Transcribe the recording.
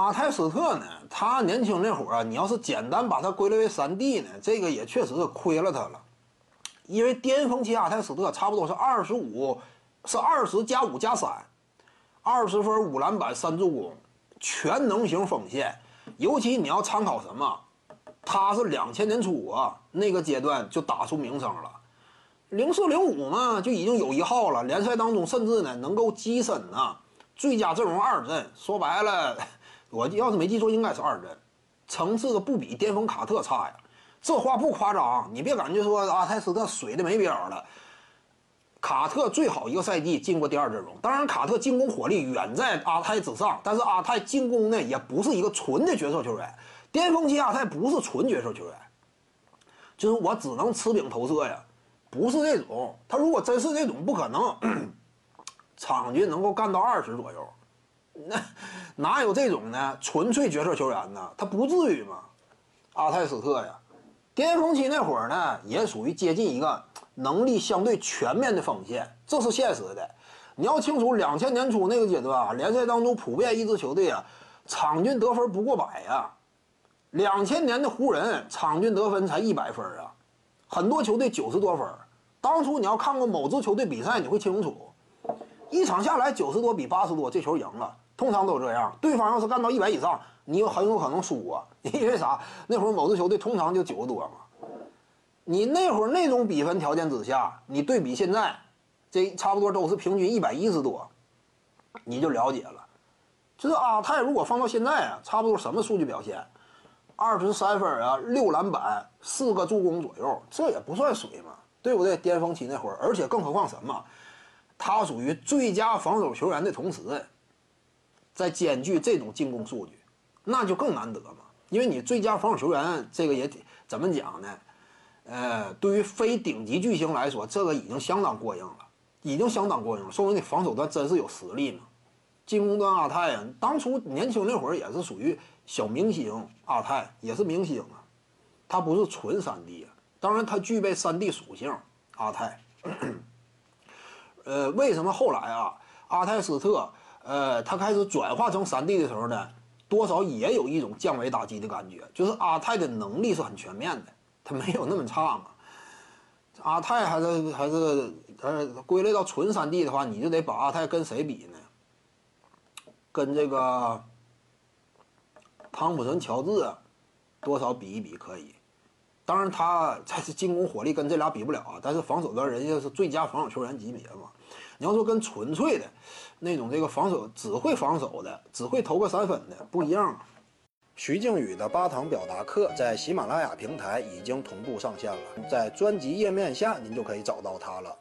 阿泰斯特呢，他年轻那会儿啊，你要是简单把他归类为三 D 呢，这个也确实是亏了他了。因为巅峰期阿泰斯特差不多是二十五，是二十加五加三，二十分五篮板三助攻，全能型锋线。尤其你要参考什么，他是两千年初啊那个阶段就打出名声了，零四零五嘛就已经有一号了，联赛当中甚至呢能够跻身呢最佳阵容二阵。说白了，我要是没记错，应该是二阵，层次不比巅峰卡特差呀。这话不夸张，你别感觉说阿泰斯特水的没边儿了。卡特最好一个赛季进过第二阵容，当然卡特进攻火力远在阿泰之上，但是阿泰进攻呢也不是一个纯的角色球员。巅峰期阿泰不是纯角色球员，就是我只能持兵投射呀，不是这种。他如果真是这种，不可能 场均能够干到二十左右，那 哪有这种呢？纯粹角色球员呢？他不至于吗。阿泰斯特呀。巅峰期那会儿呢，也属于接近一个能力相对全面的锋线，这是现实的。你要清楚，两千年初那个阶段啊，联赛当中普遍一支球队啊，场均得分不过百呀。两千年的湖人场均得分才一百分啊，很多球队九十多分。当初你要看过某支球队比赛，你会清楚，一场下来九十多比八十多，这球赢了，通常都这样。对方要是干到一百以上。你又很有可能输啊，因为啥？那会儿某支球队通常就九十多嘛。你那会儿那种比分条件之下，你对比现在，这差不多都是平均一百一十多，你就了解了。就是阿泰如果放到现在啊，差不多什么数据表现？二十三分啊，六篮板，四个助攻左右，这也不算水嘛，对不对？巅峰期那会儿，而且更何况什么？他属于最佳防守球员的同时，在兼具这种进攻数据。那就更难得嘛，因为你最佳防守球员这个也怎么讲呢？呃，对于非顶级巨星来说，这个已经相当过硬了，已经相当过硬了，说明你防守端真是有实力嘛。进攻端阿泰啊，当初年轻那会儿也是属于小明星，阿泰也是明星啊，他不是纯三 D 啊，当然他具备三 D 属性，阿泰。呃，为什么后来啊，阿泰斯特呃他开始转化成三 D 的时候呢？多少也有一种降维打击的感觉，就是阿泰的能力是很全面的，他没有那么差嘛。阿泰还是还是呃归类到纯三 D 的话，你就得把阿泰跟谁比呢？跟这个汤普森、乔治多少比一比可以。当然他在进攻火力跟这俩比不了啊，但是防守端人家是最佳防守球员级别嘛。你要说跟纯粹的，那种这个防守只会防守的，只会投个三分的不一样。徐静宇的八堂表达课在喜马拉雅平台已经同步上线了，在专辑页面下您就可以找到它了。